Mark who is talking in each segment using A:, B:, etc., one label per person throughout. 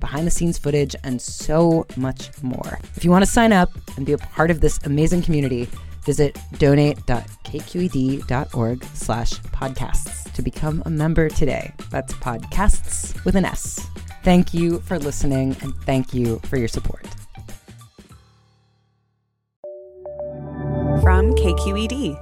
A: behind the scenes footage, and so much more. If you want to sign up and be a part of this amazing community, visit donate.kqed.org slash podcasts to become a member today. That's podcasts with an S. Thank you for listening and thank you for your support.
B: From KQED.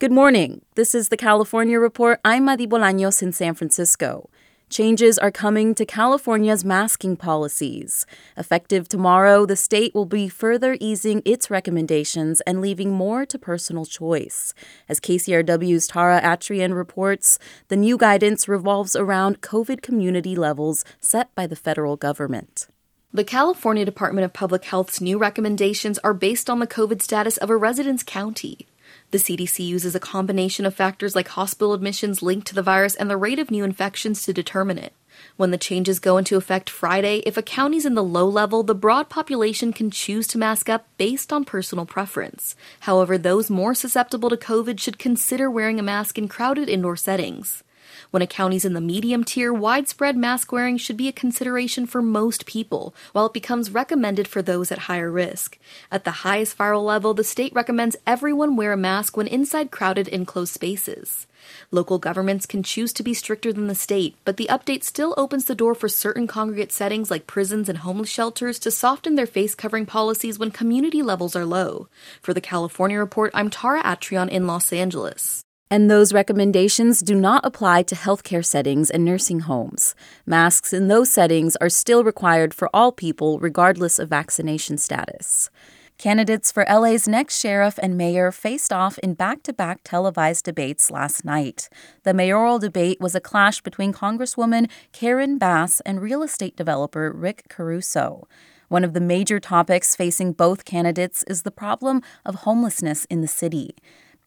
C: Good morning. This is the California Report. I'm Madi Bolaños in San Francisco. Changes are coming to California's masking policies. Effective tomorrow, the state will be further easing its recommendations and leaving more to personal choice. As KCRW's Tara Atrian reports, the new guidance revolves around COVID community levels set by the federal government.
D: The California Department of Public Health's new recommendations are based on the COVID status of a resident's county. The CDC uses a combination of factors like hospital admissions linked to the virus and the rate of new infections to determine it. When the changes go into effect Friday, if a county's in the low level, the broad population can choose to mask up based on personal preference. However, those more susceptible to COVID should consider wearing a mask in crowded indoor settings. When a county's in the medium tier, widespread mask wearing should be a consideration for most people, while it becomes recommended for those at higher risk. At the highest viral level, the state recommends everyone wear a mask when inside crowded enclosed spaces. Local governments can choose to be stricter than the state, but the update still opens the door for certain congregate settings like prisons and homeless shelters to soften their face covering policies when community levels are low. For the California Report, I'm Tara Atrian in Los Angeles.
C: And those recommendations do not apply to healthcare settings and nursing homes. Masks in those settings are still required for all people, regardless of vaccination status. Candidates for LA's next sheriff and mayor faced off in back to back televised debates last night. The mayoral debate was a clash between Congresswoman Karen Bass and real estate developer Rick Caruso. One of the major topics facing both candidates is the problem of homelessness in the city.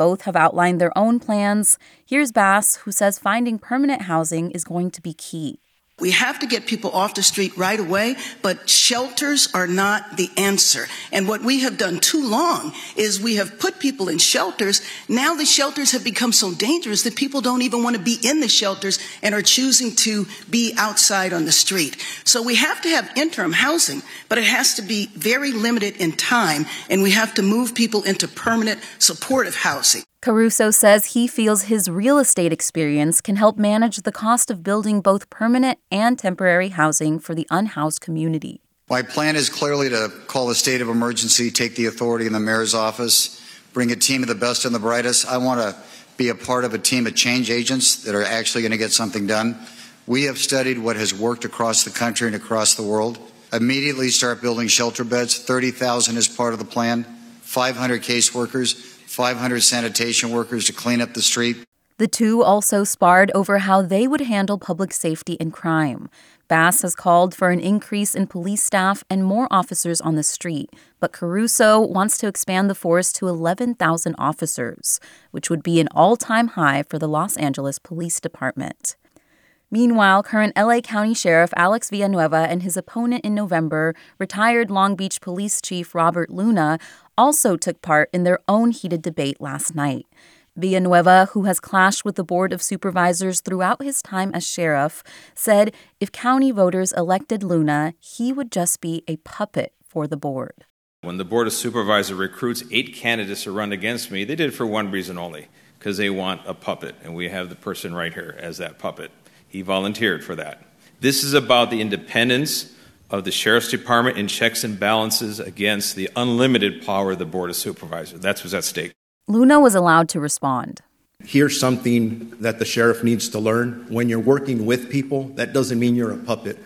C: Both have outlined their own plans. Here's Bass, who says finding permanent housing is going to be key.
E: We have to get people off the street right away, but shelters are not the answer. And what we have done too long is we have put people in shelters. Now the shelters have become so dangerous that people don't even want to be in the shelters and are choosing to be outside on the street. So we have to have interim housing, but it has to be very limited in time, and we have to move people into permanent supportive housing.
C: Caruso says he feels his real estate experience can help manage the cost of building both permanent and temporary housing for the unhoused community.
F: My plan is clearly to call a state of emergency, take the authority in the mayor's office, bring a team of the best and the brightest. I want to be a part of a team of change agents that are actually going to get something done. We have studied what has worked across the country and across the world. Immediately start building shelter beds. 30,000 is part of the plan. 500 caseworkers 500 sanitation workers to clean up the street.
C: The two also sparred over how they would handle public safety and crime. Bass has called for an increase in police staff and more officers on the street, but Caruso wants to expand the force to 11,000 officers, which would be an all time high for the Los Angeles Police Department. Meanwhile, current LA County Sheriff Alex Villanueva and his opponent in November, retired Long Beach Police Chief Robert Luna, also took part in their own heated debate last night. Villanueva, who has clashed with the Board of Supervisors throughout his time as sheriff, said if county voters elected Luna, he would just be a puppet for the board.
G: When the Board of Supervisors recruits eight candidates to run against me, they did it for one reason only because they want a puppet, and we have the person right here as that puppet. He volunteered for that. This is about the independence of the Sheriff's Department and checks and balances against the unlimited power of the Board of Supervisors. That's what's at stake.
C: Luna was allowed to respond.
B: Here's something that the sheriff needs to learn. When you're working with people, that doesn't mean you're a puppet.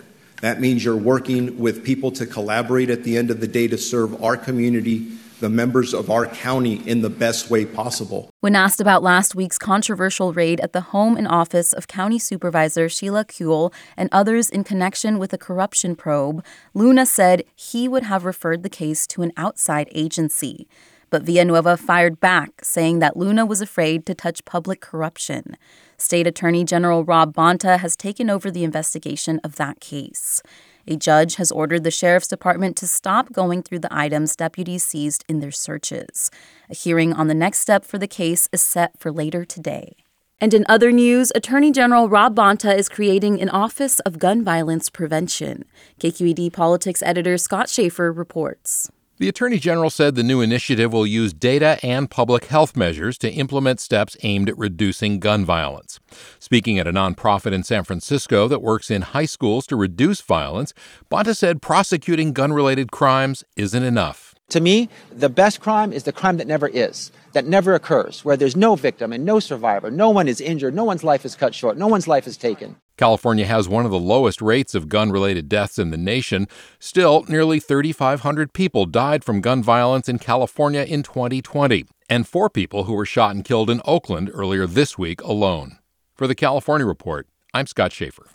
B: That means you're working with people to collaborate at the end of the day to serve our community, the members of our county, in the best way possible.
C: When asked about last week's controversial raid at the home and office of County Supervisor Sheila Kuehl and others in connection with a corruption probe, Luna said he would have referred the case to an outside agency. But Villanueva fired back, saying that Luna was afraid to touch public corruption. State Attorney General Rob Bonta has taken over the investigation of that case. A judge has ordered the Sheriff's Department to stop going through the items deputies seized in their searches. A hearing on the next step for the case is set for later today. And in other news, Attorney General Rob Bonta is creating an Office of Gun Violence Prevention. KQED Politics editor Scott Shafer reports.
H: The Attorney General said the new initiative will use data and public health measures to implement steps aimed at reducing gun violence. Speaking at a nonprofit in San Francisco that works in high schools to reduce violence, Bonta said prosecuting gun related crimes isn't enough.
I: To me, the best crime is the crime that never is, that never occurs, where there's no victim and no survivor, no one is injured, no one's life is cut short, no one's life is taken.
H: California has one of the lowest rates of gun related deaths in the nation. Still, nearly 3,500 people died from gun violence in California in 2020, and four people who were shot and killed in Oakland earlier this week alone. For the California Report, I'm Scott Shafer.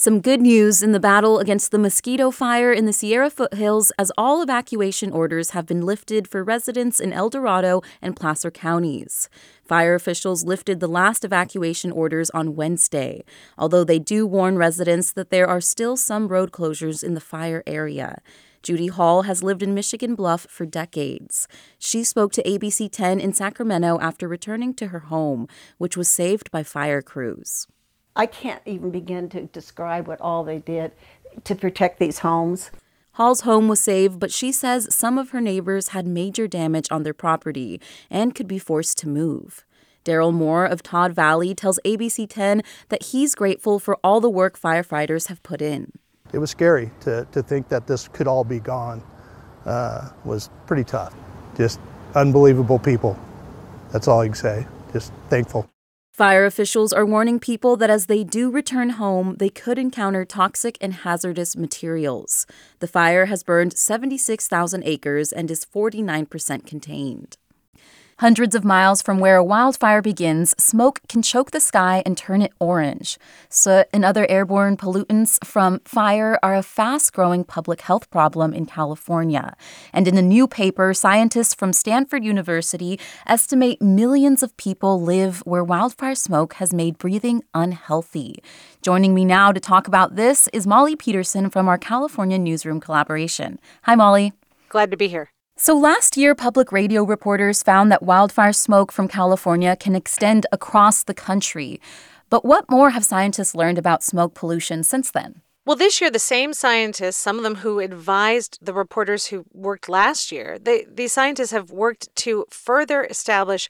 C: Some good news in the battle against the mosquito fire in the Sierra foothills as all evacuation orders have been lifted for residents in El Dorado and Placer counties. Fire officials lifted the last evacuation orders on Wednesday, although they do warn residents that there are still some road closures in the fire area. Judy Hall has lived in Michigan Bluff for decades. She spoke to ABC 10 in Sacramento after returning to her home, which was saved by fire crews.
J: I can't even begin to describe what all they did to protect these homes.
C: Hall's home was saved, but she says some of her neighbors had major damage on their property and could be forced to move. Daryl Moore of Todd Valley tells ABC 10 that he's grateful for all the work firefighters have put in.
K: It was scary to, to think that this could all be gone. Uh, was pretty tough. Just unbelievable people. That's all I can say. Just thankful.
C: Fire officials are warning people that as they do return home, they could encounter toxic and hazardous materials. The fire has burned 76,000 acres and is 49% contained. Hundreds of miles from where a wildfire begins, smoke can choke the sky and turn it orange. Soot and other airborne pollutants from fire are a fast growing public health problem in California. And in a new paper, scientists from Stanford University estimate millions of people live where wildfire smoke has made breathing unhealthy. Joining me now to talk about this is Molly Peterson from our California Newsroom collaboration. Hi, Molly.
L: Glad to be here.
C: So, last year, public radio reporters found that wildfire smoke from California can extend across the country. But what more have scientists learned about smoke pollution since then?
L: Well, this year, the same scientists, some of them who advised the reporters who worked last year, they, these scientists have worked to further establish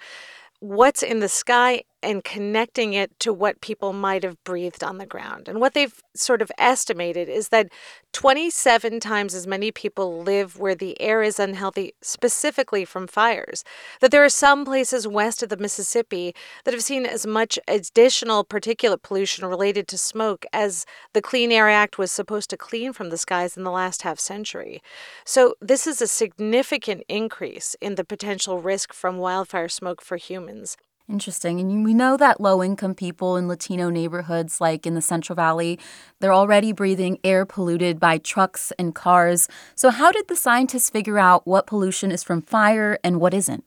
L: what's in the sky and connecting it to what people might have breathed on the ground. And what they've sort of estimated is that 27 times as many people live where the air is unhealthy, specifically from fires. That there are some places west of the Mississippi that have seen as much additional particulate pollution related to smoke as the Clean Air Act was supposed to clean from the skies in the last half century. So, this is a significant increase in the potential risk from wildfire smoke for humans.
C: Interesting. And we know that low income people in Latino neighborhoods, like in the Central Valley, they're already breathing air polluted by trucks and cars. So, how did the scientists figure out what pollution is from fire and what isn't?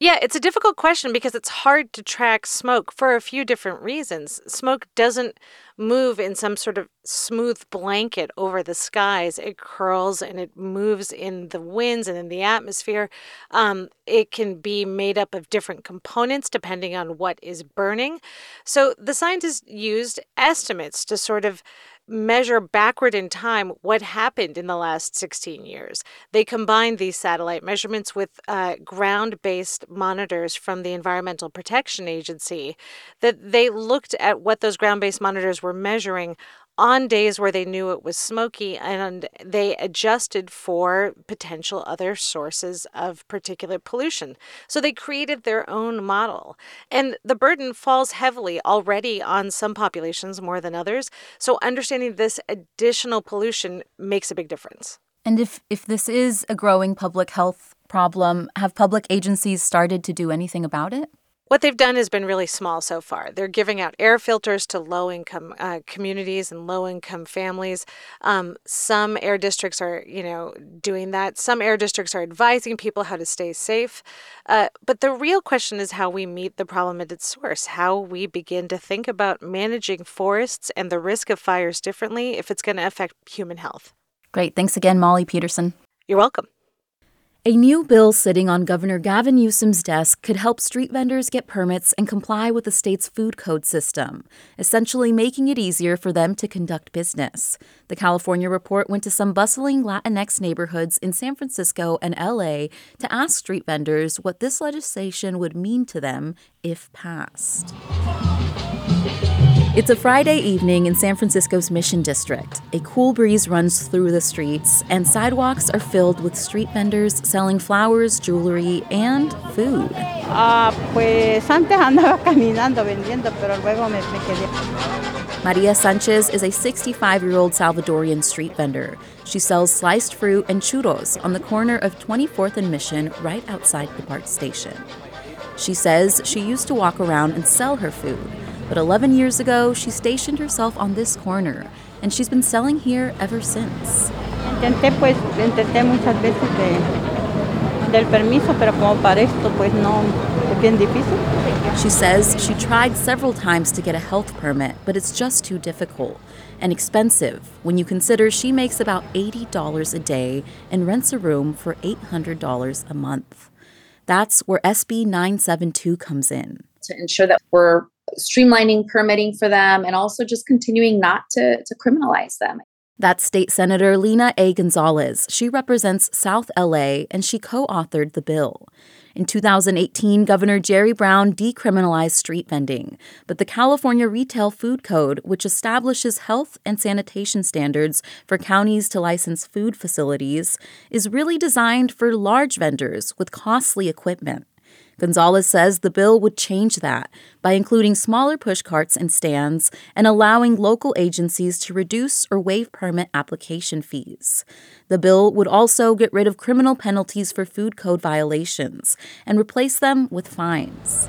L: Yeah, it's a difficult question because it's hard to track smoke for a few different reasons. Smoke doesn't move in some sort of smooth blanket over the skies. It curls and it moves in the winds and in the atmosphere. Um, it can be made up of different components depending on what is burning. So the scientists used estimates to sort of measure backward in time what happened in the last 16 years. They combined these satellite measurements with uh, ground based monitors from the Environmental Protection Agency that they looked at what those ground based monitors were measuring on days where they knew it was smoky and they adjusted for potential other sources of particulate pollution. So they created their own model. And the burden falls heavily already on some populations more than others. So understanding this additional pollution makes a big difference.
C: And if, if this is a growing public health problem, have public agencies started to do anything about it?
L: What they've done has been really small so far. They're giving out air filters to low income uh, communities and low income families. Um, some air districts are, you know, doing that. Some air districts are advising people how to stay safe. Uh, but the real question is how we meet the problem at its source, how we begin to think about managing forests and the risk of fires differently if it's going to affect human health.
C: Great. Thanks again, Molly Peterson.
L: You're welcome.
C: A new bill sitting on Governor Gavin Newsom's desk could help street vendors get permits and comply with the state's food code system, essentially making it easier for them to conduct business. The California report went to some bustling Latinx neighborhoods in San Francisco and LA to ask street vendors what this legislation would mean to them if passed. It's a Friday evening in San Francisco's Mission District. A cool breeze runs through the streets, and sidewalks are filled with street vendors selling flowers, jewelry, and food.
M: Ah, pues antes andaba caminando vendiendo, pero luego me, me quedé.
C: Maria Sanchez is a 65 year old Salvadorian street vendor. She sells sliced fruit and churros on the corner of 24th and Mission, right outside the BART station. She says she used to walk around and sell her food. But 11 years ago, she stationed herself on this corner, and she's been selling here ever since.
M: Intenté, pues, intenté muchas veces de, del permiso, pero como para esto, pues no, es bien difícil.
C: She says she tried several times to get a health permit, but it's just too difficult and expensive when you consider she makes about $80 a day and rents a room for $800 a month. That's where SB 972 comes in.
N: To ensure that we're streamlining permitting for them and also just continuing not to, to criminalize them.
C: That's State Senator Lena A. Gonzalez. She represents South LA and she co authored the bill. In 2018, Governor Jerry Brown decriminalized street vending, but the California Retail Food Code, which establishes health and sanitation standards for counties to license food facilities, is really designed for large vendors with costly equipment. Gonzalez says the bill would change that by including smaller push carts and stands and allowing local agencies to reduce or waive permit application fees. The bill would also get rid of criminal penalties for food code violations and replace them with fines.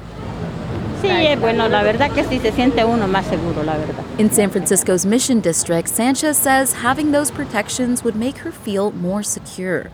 M: Sí, eh, bueno, la verdad que sí se siente uno más seguro, la verdad.
C: In San Francisco's Mission District, Sanchez says having those protections would make her feel more secure.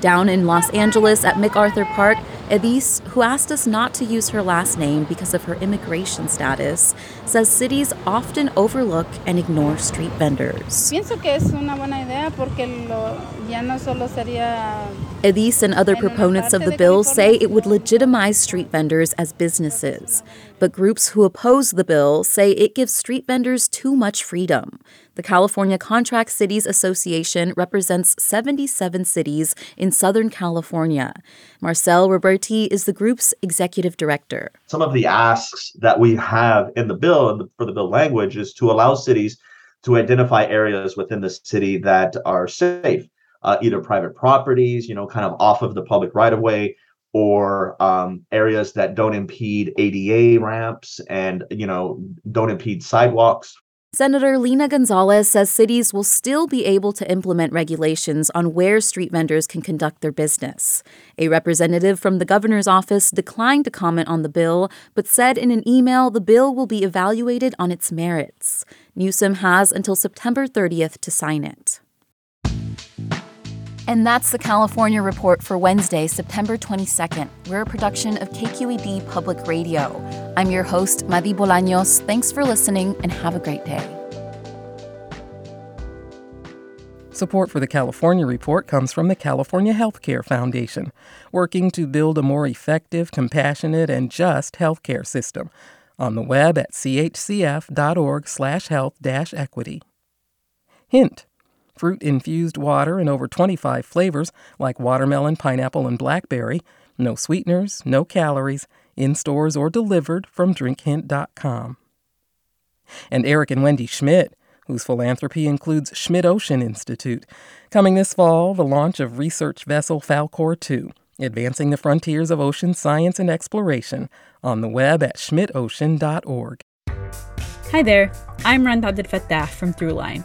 C: Down in Los Angeles at MacArthur Park, Edis, who asked us not to use her last name because of her immigration status, says cities often overlook and ignore street vendors.
M: Pienso que es una buena idea porque lo, ya no solo sería
C: Edis and other proponents of the bill say it would legitimize street vendors as businesses. But groups who oppose the bill say it gives street vendors too much freedom. The California Contract Cities Association represents 77 cities in Southern California. Marcel Rodarte is the group's executive director.
E: Some of the asks that we have in the bill for the bill language is to allow cities to identify areas within the city that are safe, uh, either private properties, you know, kind of off of the public right of way, or um, areas that don't impede ADA ramps and you know don't impede sidewalks
C: Senator Lena Gonzalez says cities will still be able to implement regulations on where street vendors can conduct their business. A representative from the governor's office declined to comment on the bill, but said in an email the bill will be evaluated on its merits. Newsom has until September 30th to sign it. And that's the California Report for Wednesday, September 22nd. We're a production of KQED Public Radio. I'm your host, Madi Bolaños. Thanks for listening and have a great day.
O: Support for the California Report comes from the California Healthcare Foundation, working to build a more effective, compassionate, and just healthcare system. On the web at chcf.org/health-equity. Hint: fruit infused water in over 25 flavors like watermelon, pineapple, and blackberry. No sweeteners, no calories, in stores or delivered from drinkhint.com. And Eric and Wendy Schmidt, whose philanthropy includes Schmidt Ocean Institute. Coming this fall, the launch of research vessel Falkor 2, advancing the frontiers of ocean science and exploration on the web at schmidtocean.org.
P: Hi there, I'm Rund Abdelfatah from Throughline.